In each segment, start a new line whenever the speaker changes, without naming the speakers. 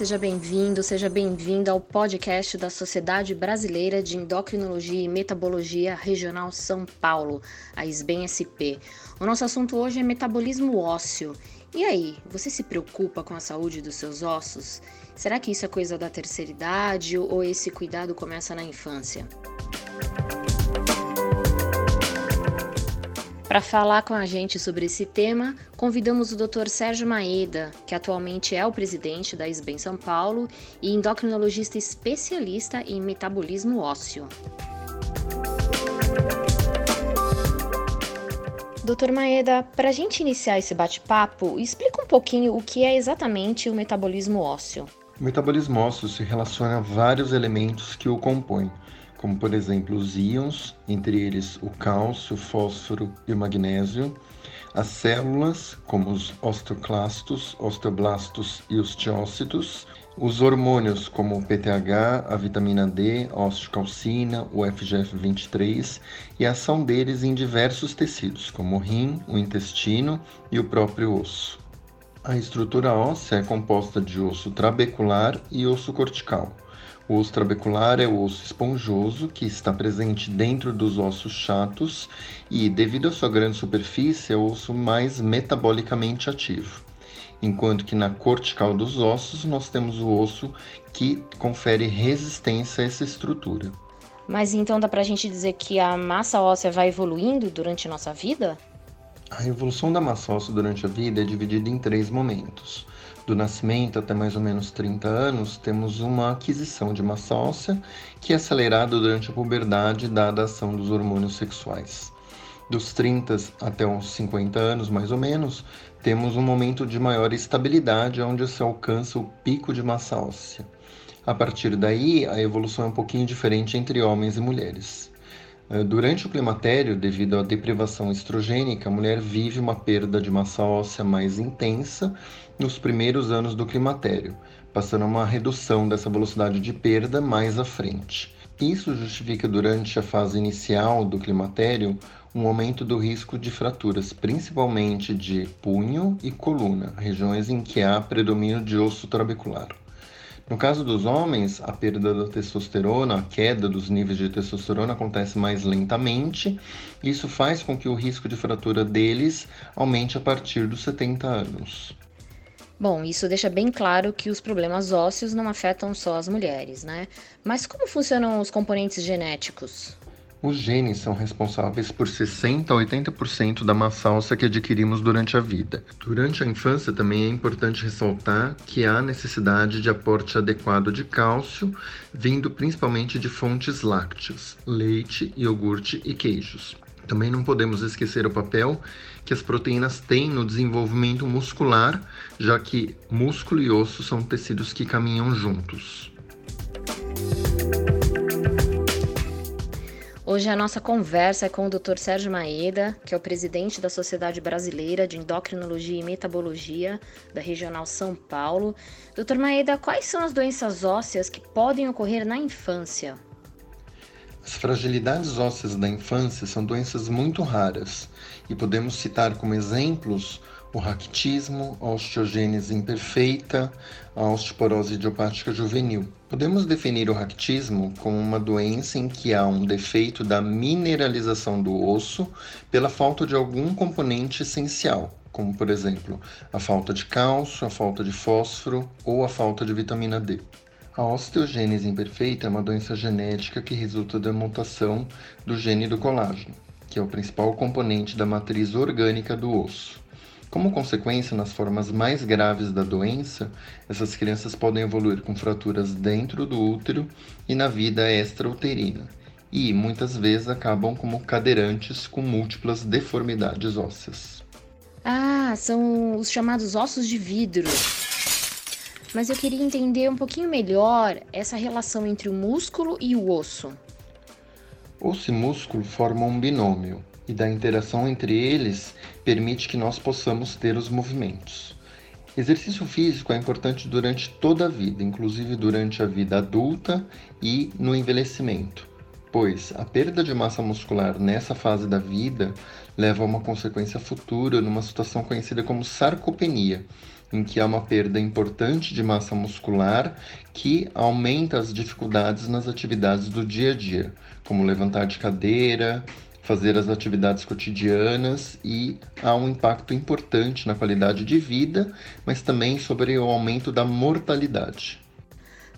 seja bem-vindo, seja bem-vinda ao podcast da Sociedade Brasileira de Endocrinologia e Metabologia Regional São Paulo, a SBEM-SP. O nosso assunto hoje é metabolismo ósseo. E aí, você se preocupa com a saúde dos seus ossos? Será que isso é coisa da terceira idade ou esse cuidado começa na infância? Para falar com a gente sobre esse tema, convidamos o Dr. Sérgio Maeda, que atualmente é o presidente da SBEM São Paulo e endocrinologista especialista em metabolismo ósseo. Doutor Maeda, para a gente iniciar esse bate-papo, explica um pouquinho o que é exatamente o metabolismo ósseo.
O metabolismo ósseo se relaciona a vários elementos que o compõem, como por exemplo os íons, entre eles o cálcio, o fósforo e o magnésio, as células, como os osteoclastos, osteoblastos e os teócitos, os hormônios, como o PTH, a vitamina D, a osteocalcina, o FGF23 e a ação deles em diversos tecidos, como o rim, o intestino e o próprio osso. A estrutura óssea é composta de osso trabecular e osso cortical. O osso trabecular é o osso esponjoso que está presente dentro dos ossos chatos e, devido à sua grande superfície, é o osso mais metabolicamente ativo. Enquanto que na cortical dos ossos nós temos o osso que confere resistência a essa estrutura.
Mas então dá para a gente dizer que a massa óssea vai evoluindo durante a nossa vida?
A evolução da massa óssea durante a vida é dividida em três momentos do nascimento até mais ou menos 30 anos, temos uma aquisição de massa óssea que é acelerada durante a puberdade, dada a ação dos hormônios sexuais. Dos 30 até uns 50 anos, mais ou menos, temos um momento de maior estabilidade, onde se alcança o pico de massa óssea. A partir daí, a evolução é um pouquinho diferente entre homens e mulheres. Eh, durante o climatério, devido à deprivação estrogênica, a mulher vive uma perda de massa óssea mais intensa nos primeiros anos do climatério, passando a uma redução dessa velocidade de perda mais à frente. Isso justifica durante a fase inicial do climatério um aumento do risco de fraturas, principalmente de punho e coluna, regiões em que há predomínio de osso trabecular. No caso dos homens, a perda da testosterona, a queda dos níveis de testosterona acontece mais lentamente. Isso faz com que o risco de fratura deles aumente a partir dos 70 anos.
Bom, isso deixa bem claro que os problemas ósseos não afetam só as mulheres, né? Mas como funcionam os componentes genéticos?
Os genes são responsáveis por 60 a 80% da massa óssea que adquirimos durante a vida. Durante a infância também é importante ressaltar que há necessidade de aporte adequado de cálcio, vindo principalmente de fontes lácteas, leite, iogurte e queijos. Também não podemos esquecer o papel que as proteínas têm no desenvolvimento muscular, já que músculo e osso são tecidos que caminham juntos.
Hoje a nossa conversa é com o Dr. Sérgio Maeda, que é o presidente da Sociedade Brasileira de Endocrinologia e Metabologia da Regional São Paulo. Dr. Maeda, quais são as doenças ósseas que podem ocorrer na infância?
As fragilidades ósseas da infância são doenças muito raras e podemos citar como exemplos o raquitismo, a osteogênese imperfeita, a osteoporose idiopática juvenil. Podemos definir o raquitismo como uma doença em que há um defeito da mineralização do osso pela falta de algum componente essencial, como por exemplo a falta de cálcio, a falta de fósforo ou a falta de vitamina D. A osteogênese imperfeita é uma doença genética que resulta da mutação do gene do colágeno, que é o principal componente da matriz orgânica do osso. Como consequência, nas formas mais graves da doença, essas crianças podem evoluir com fraturas dentro do útero e na vida extrauterina, e muitas vezes acabam como cadeirantes com múltiplas deformidades ósseas.
Ah, são os chamados ossos de vidro mas eu queria entender um pouquinho melhor essa relação entre o músculo e o osso.
Osso e músculo formam um binômio, e da interação entre eles permite que nós possamos ter os movimentos. Exercício físico é importante durante toda a vida, inclusive durante a vida adulta e no envelhecimento, pois a perda de massa muscular nessa fase da vida leva a uma consequência futura numa situação conhecida como sarcopenia, em que há uma perda importante de massa muscular que aumenta as dificuldades nas atividades do dia a dia, como levantar de cadeira, fazer as atividades cotidianas e há um impacto importante na qualidade de vida, mas também sobre o aumento da mortalidade.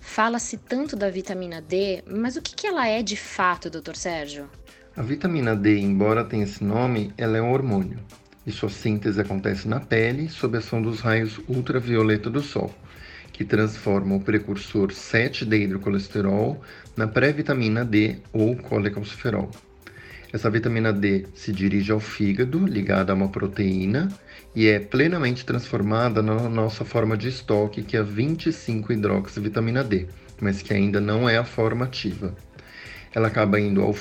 Fala-se tanto da vitamina D, mas o que ela é de fato, doutor Sérgio?
A vitamina D, embora tenha esse nome, ela é um hormônio e sua síntese acontece na pele sob a ação dos raios ultravioleta do Sol, que transformam o precursor 7-deidrocolesterol na pré-vitamina D ou colecalciferol. Essa vitamina D se dirige ao fígado, ligada a uma proteína, e é plenamente transformada na nossa forma de estoque, que é a 25-hidroxivitamina D, mas que ainda não é a forma ativa. Ela acaba indo ao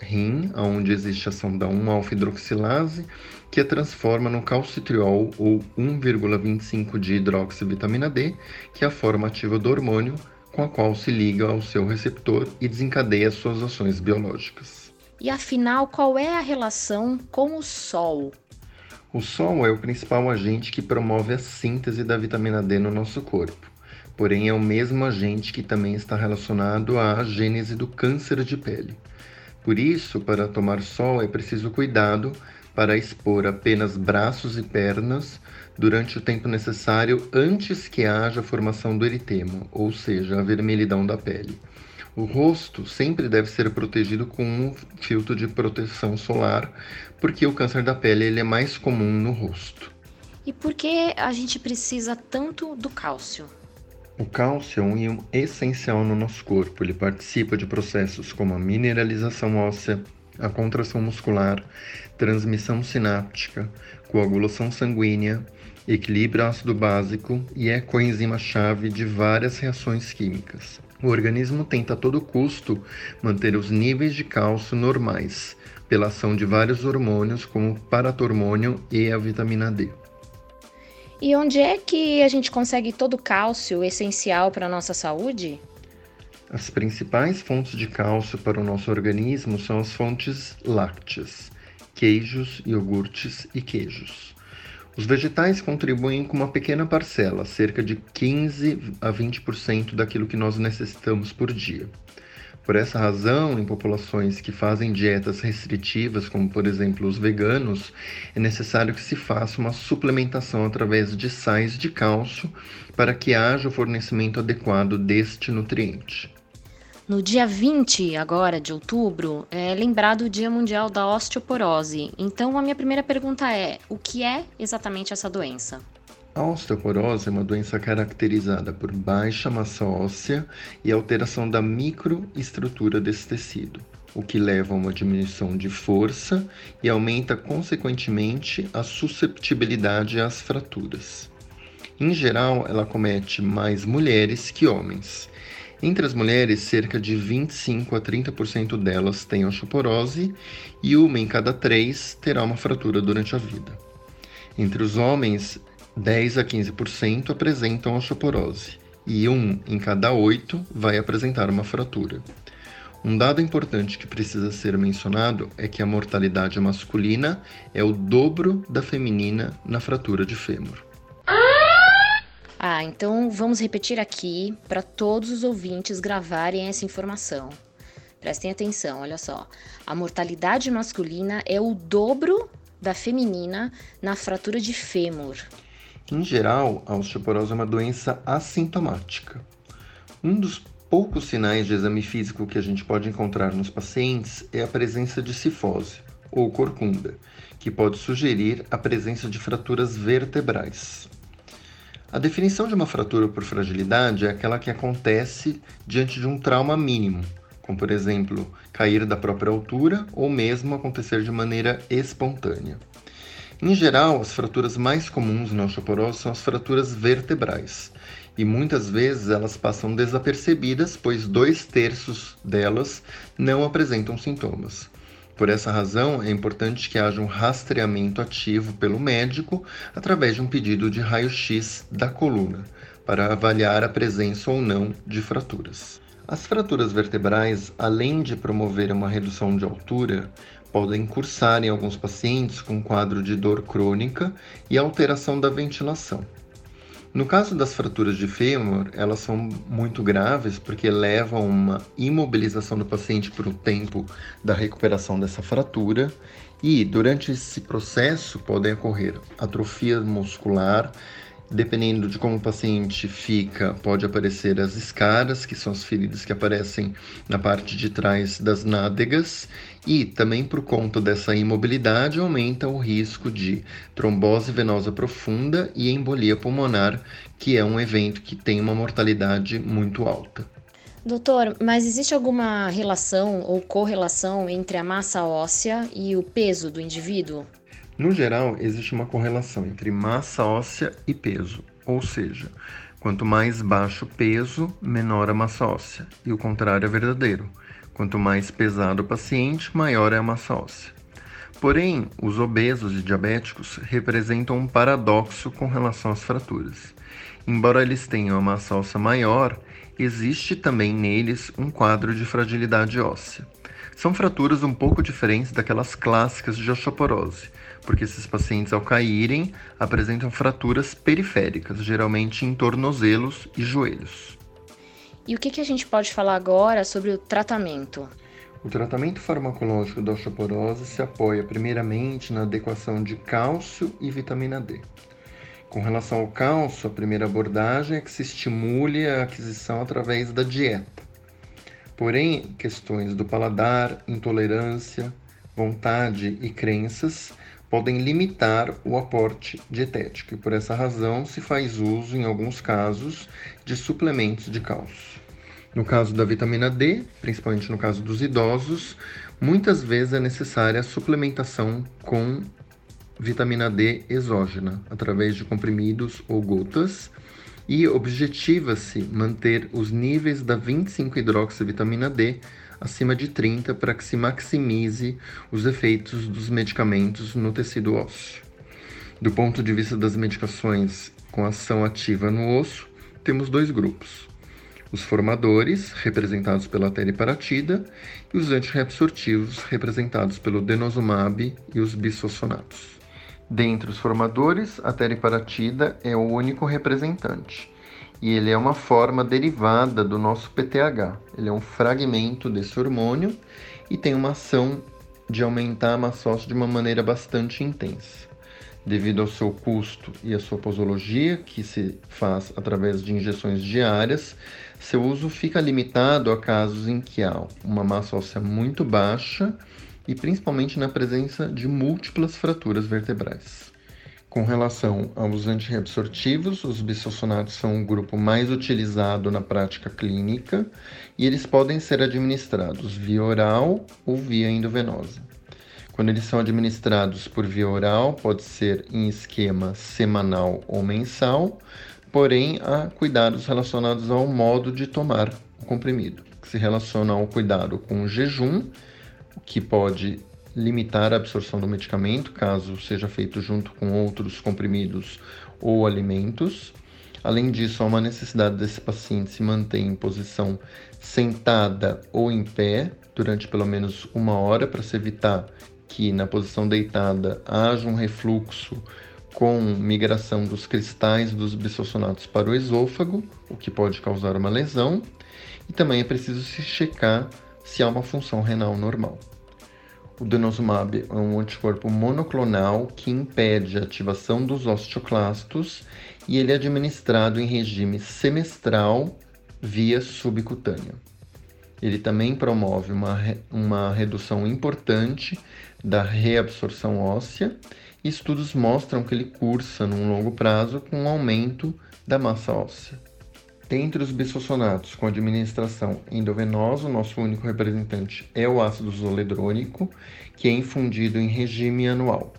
rim, onde existe a ação da 1-alfa-hidroxilase, que a transforma no calcitriol ou 1,25 de hidroxivitamina D, que é a forma ativa do hormônio, com a qual se liga ao seu receptor e desencadeia suas ações biológicas.
E afinal, qual é a relação com o Sol?
O Sol é o principal agente que promove a síntese da vitamina D no nosso corpo. Porém, é o mesmo agente que também está relacionado à gênese do câncer de pele. Por isso, para tomar sol é preciso cuidado para expor apenas braços e pernas durante o tempo necessário antes que haja formação do eritema, ou seja, a vermelhidão da pele. O rosto sempre deve ser protegido com um filtro de proteção solar, porque o câncer da pele ele é mais comum no rosto.
E por que a gente precisa tanto do cálcio?
O cálcio é um íon essencial no nosso corpo. Ele participa de processos como a mineralização óssea, a contração muscular, transmissão sináptica, coagulação sanguínea, equilíbrio ácido básico e é coenzima-chave de várias reações químicas. O organismo tenta a todo custo manter os níveis de cálcio normais, pela ação de vários hormônios, como o paratormônio e a vitamina D.
E onde é que a gente consegue todo o cálcio essencial para a nossa saúde?
As principais fontes de cálcio para o nosso organismo são as fontes lácteas, queijos, iogurtes e queijos. Os vegetais contribuem com uma pequena parcela, cerca de 15 a 20% daquilo que nós necessitamos por dia. Por essa razão, em populações que fazem dietas restritivas, como por exemplo os veganos, é necessário que se faça uma suplementação através de sais de cálcio para que haja o fornecimento adequado deste nutriente.
No dia 20 agora de outubro é lembrado o Dia Mundial da Osteoporose. Então a minha primeira pergunta é: o que é exatamente essa doença?
A osteoporose é uma doença caracterizada por baixa massa óssea e alteração da microestrutura desse tecido, o que leva a uma diminuição de força e aumenta consequentemente a susceptibilidade às fraturas. Em geral, ela comete mais mulheres que homens entre as mulheres, cerca de 25 a 30% delas têm osteoporose e uma em cada três terá uma fratura durante a vida. Entre os homens, 10 a 15% apresentam osteoporose e um em cada oito vai apresentar uma fratura. Um dado importante que precisa ser mencionado é que a mortalidade masculina é o dobro da feminina na fratura de fêmur.
Então vamos repetir aqui para todos os ouvintes gravarem essa informação. Prestem atenção, olha só. A mortalidade masculina é o dobro da feminina na fratura de fêmur.
Em geral, a osteoporose é uma doença assintomática. Um dos poucos sinais de exame físico que a gente pode encontrar nos pacientes é a presença de cifose ou corcunda, que pode sugerir a presença de fraturas vertebrais. A definição de uma fratura por fragilidade é aquela que acontece diante de um trauma mínimo, como por exemplo, cair da própria altura ou mesmo acontecer de maneira espontânea. Em geral, as fraturas mais comuns na osteoporose são as fraturas vertebrais, e muitas vezes elas passam desapercebidas, pois dois terços delas não apresentam sintomas. Por essa razão, é importante que haja um rastreamento ativo pelo médico através de um pedido de raio-x da coluna, para avaliar a presença ou não de fraturas. As fraturas vertebrais, além de promover uma redução de altura, podem cursar em alguns pacientes com quadro de dor crônica e alteração da ventilação. No caso das fraturas de fêmur, elas são muito graves porque levam uma imobilização do paciente por um tempo da recuperação dessa fratura e durante esse processo podem ocorrer atrofia muscular, Dependendo de como o paciente fica, pode aparecer as escaras, que são as feridas que aparecem na parte de trás das nádegas, e também por conta dessa imobilidade aumenta o risco de trombose venosa profunda e embolia pulmonar, que é um evento que tem uma mortalidade muito alta.
Doutor, mas existe alguma relação ou correlação entre a massa óssea e o peso do indivíduo?
No geral, existe uma correlação entre massa óssea e peso, ou seja, quanto mais baixo o peso, menor a massa óssea, e o contrário é verdadeiro. Quanto mais pesado o paciente, maior é a massa óssea. Porém, os obesos e diabéticos representam um paradoxo com relação às fraturas. Embora eles tenham a massa óssea maior, existe também neles um quadro de fragilidade óssea. São fraturas um pouco diferentes daquelas clássicas de osteoporose, porque esses pacientes, ao caírem, apresentam fraturas periféricas, geralmente em tornozelos e joelhos.
E o que, que a gente pode falar agora sobre o tratamento?
O tratamento farmacológico da osteoporose se apoia primeiramente na adequação de cálcio e vitamina D. Com relação ao cálcio, a primeira abordagem é que se estimule a aquisição através da dieta. Porém, questões do paladar, intolerância, vontade e crenças podem limitar o aporte dietético e por essa razão se faz uso, em alguns casos, de suplementos de cálcio. No caso da vitamina D, principalmente no caso dos idosos, muitas vezes é necessária a suplementação com vitamina D exógena, através de comprimidos ou gotas, e objetiva-se manter os níveis da 25-hidroxivitamina D acima de 30 para que se maximize os efeitos dos medicamentos no tecido ósseo. Do ponto de vista das medicações com ação ativa no osso, temos dois grupos: os formadores, representados pela teriparatida, e os antirreabsortivos, representados pelo denosumab e os bisfosfonatos. Dentre os formadores, a teriparatida é o único representante e ele é uma forma derivada do nosso PTH. Ele é um fragmento desse hormônio e tem uma ação de aumentar a massa óssea de uma maneira bastante intensa. Devido ao seu custo e à sua posologia, que se faz através de injeções diárias, seu uso fica limitado a casos em que há uma massa óssea muito baixa e principalmente na presença de múltiplas fraturas vertebrais. Com relação aos antirreabsortivos, os bisfosfonatos são o grupo mais utilizado na prática clínica e eles podem ser administrados via oral ou via endovenosa. Quando eles são administrados por via oral, pode ser em esquema semanal ou mensal, porém há cuidados relacionados ao modo de tomar o comprimido, que se relacionam ao cuidado com o jejum, que pode limitar a absorção do medicamento, caso seja feito junto com outros comprimidos ou alimentos. Além disso, há uma necessidade desse paciente se manter em posição sentada ou em pé durante pelo menos uma hora para se evitar que na posição deitada haja um refluxo com migração dos cristais dos bisfosfonatos para o esôfago, o que pode causar uma lesão. E também é preciso se checar se há uma função renal normal. O denosumab é um anticorpo monoclonal que impede a ativação dos osteoclastos e ele é administrado em regime semestral via subcutânea. Ele também promove uma, uma redução importante da reabsorção óssea e estudos mostram que ele cursa num longo prazo com um aumento da massa óssea. Dentre os bisfosfonatos com administração endovenosa, nosso único representante é o ácido zoledrônico, que é infundido em regime anual.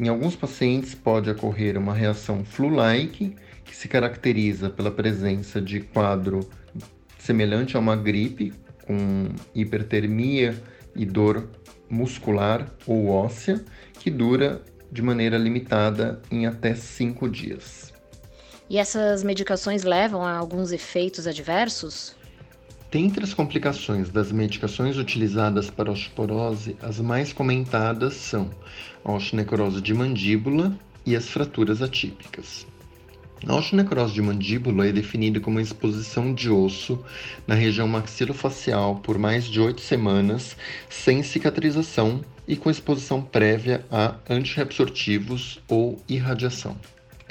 Em alguns pacientes pode ocorrer uma reação flu-like, que se caracteriza pela presença de quadro semelhante a uma gripe, com hipertermia e dor muscular ou óssea, que dura de maneira limitada em até 5 dias.
E essas medicações levam a alguns efeitos adversos?
Dentre as complicações das medicações utilizadas para osteoporose, as mais comentadas são a osteonecrose de mandíbula e as fraturas atípicas. A osteonecrose de mandíbula é definida como exposição de osso na região maxilofacial por mais de oito semanas, sem cicatrização e com exposição prévia a antirreabsortivos ou irradiação.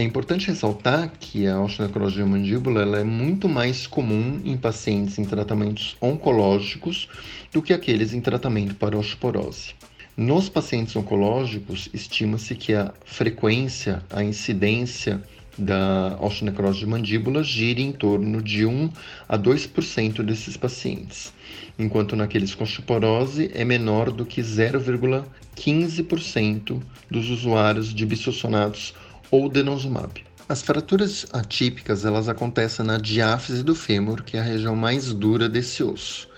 É importante ressaltar que a osteonecrose de mandíbula ela é muito mais comum em pacientes em tratamentos oncológicos do que aqueles em tratamento para osteoporose. Nos pacientes oncológicos, estima-se que a frequência, a incidência da osteonecrose de mandíbula gira em torno de 1 a 2% desses pacientes, enquanto naqueles com osteoporose é menor do que 0,15% dos usuários de bisossonatos ou denosumab. As fraturas atípicas elas acontecem na diáfise do fêmur, que é a região mais dura desse osso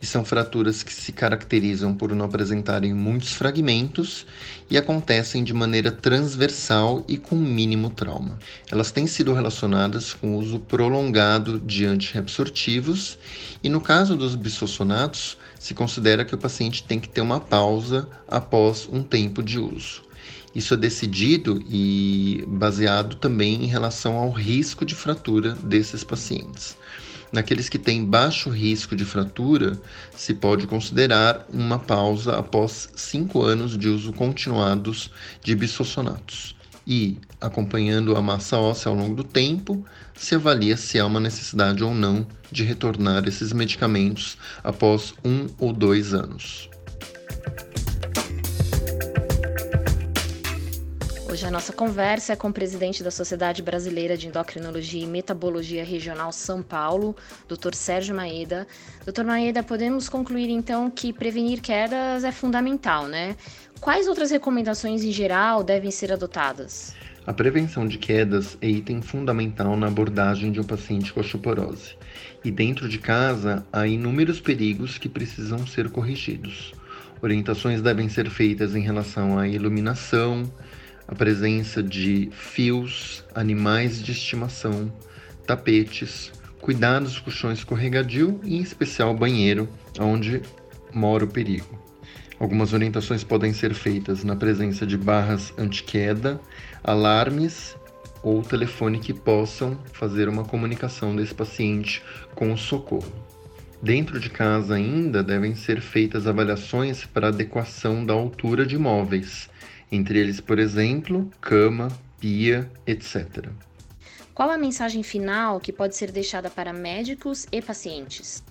e são fraturas que se caracterizam por não apresentarem muitos fragmentos e acontecem de maneira transversal e com mínimo trauma. Elas têm sido relacionadas com uso prolongado de antirreabsortivos e no caso dos bisossonatos, se considera que o paciente tem que ter uma pausa após um tempo de uso. Isso é decidido e baseado também em relação ao risco de fratura desses pacientes. Naqueles que têm baixo risco de fratura, se pode considerar uma pausa após cinco anos de uso continuados de bisossonatos. E, acompanhando a massa óssea ao longo do tempo, se avalia se há uma necessidade ou não de retornar esses medicamentos após um ou dois anos.
Hoje a nossa conversa é com o presidente da Sociedade Brasileira de Endocrinologia e Metabologia Regional São Paulo, Dr. Sérgio Maeda. Dr. Maeda, podemos concluir então que prevenir quedas é fundamental, né? Quais outras recomendações em geral devem ser adotadas?
A prevenção de quedas é item fundamental na abordagem de um paciente com osteoporose. E dentro de casa há inúmeros perigos que precisam ser corrigidos. Orientações devem ser feitas em relação à iluminação, a presença de fios, animais de estimação, tapetes, cuidados com o chão escorregadio e, em especial, banheiro, onde mora o perigo. Algumas orientações podem ser feitas na presença de barras anti-queda, alarmes ou telefone que possam fazer uma comunicação desse paciente com o socorro. Dentro de casa ainda devem ser feitas avaliações para adequação da altura de móveis, entre eles, por exemplo, cama, pia, etc.
Qual a mensagem final que pode ser deixada para médicos e pacientes?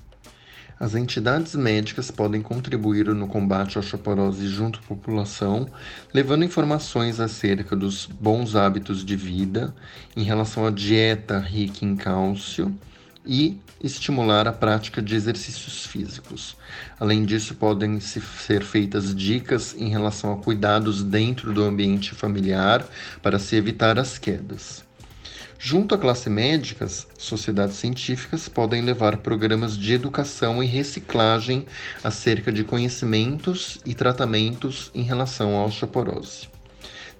As entidades médicas podem contribuir no combate à osteoporose junto à população, levando informações acerca dos bons hábitos de vida em relação à dieta rica em cálcio e estimular a prática de exercícios físicos. Além disso, podem ser feitas dicas em relação a cuidados dentro do ambiente familiar para se evitar as quedas. Junto à classe médicas, sociedades científicas podem levar programas de educação e reciclagem acerca de conhecimentos e tratamentos em relação à osteoporose.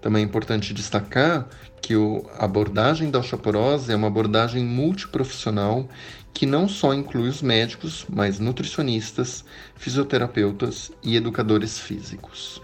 Também é importante destacar que a abordagem da osteoporose é uma abordagem multiprofissional que não só inclui os médicos, mas nutricionistas, fisioterapeutas e educadores físicos.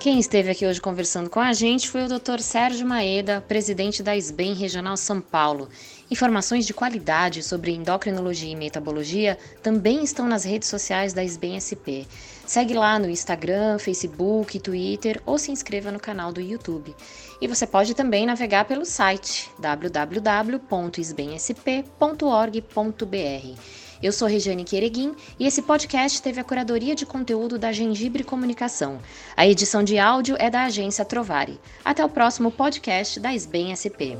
Quem esteve aqui hoje conversando com a gente foi o Dr. Sérgio Maeda, presidente da SBEM Regional São Paulo. Informações de qualidade sobre endocrinologia e metabologia também estão nas redes sociais da SBEM SP. Segue lá no Instagram, Facebook, Twitter ou se inscreva no canal do YouTube. E você pode também navegar pelo site www.sbemsp.org.br. Eu sou Regiane Quereguim e esse podcast teve a curadoria de conteúdo da Gengibre Comunicação. A edição de áudio é da agência Trovari. Até o próximo podcast da SBEM SP.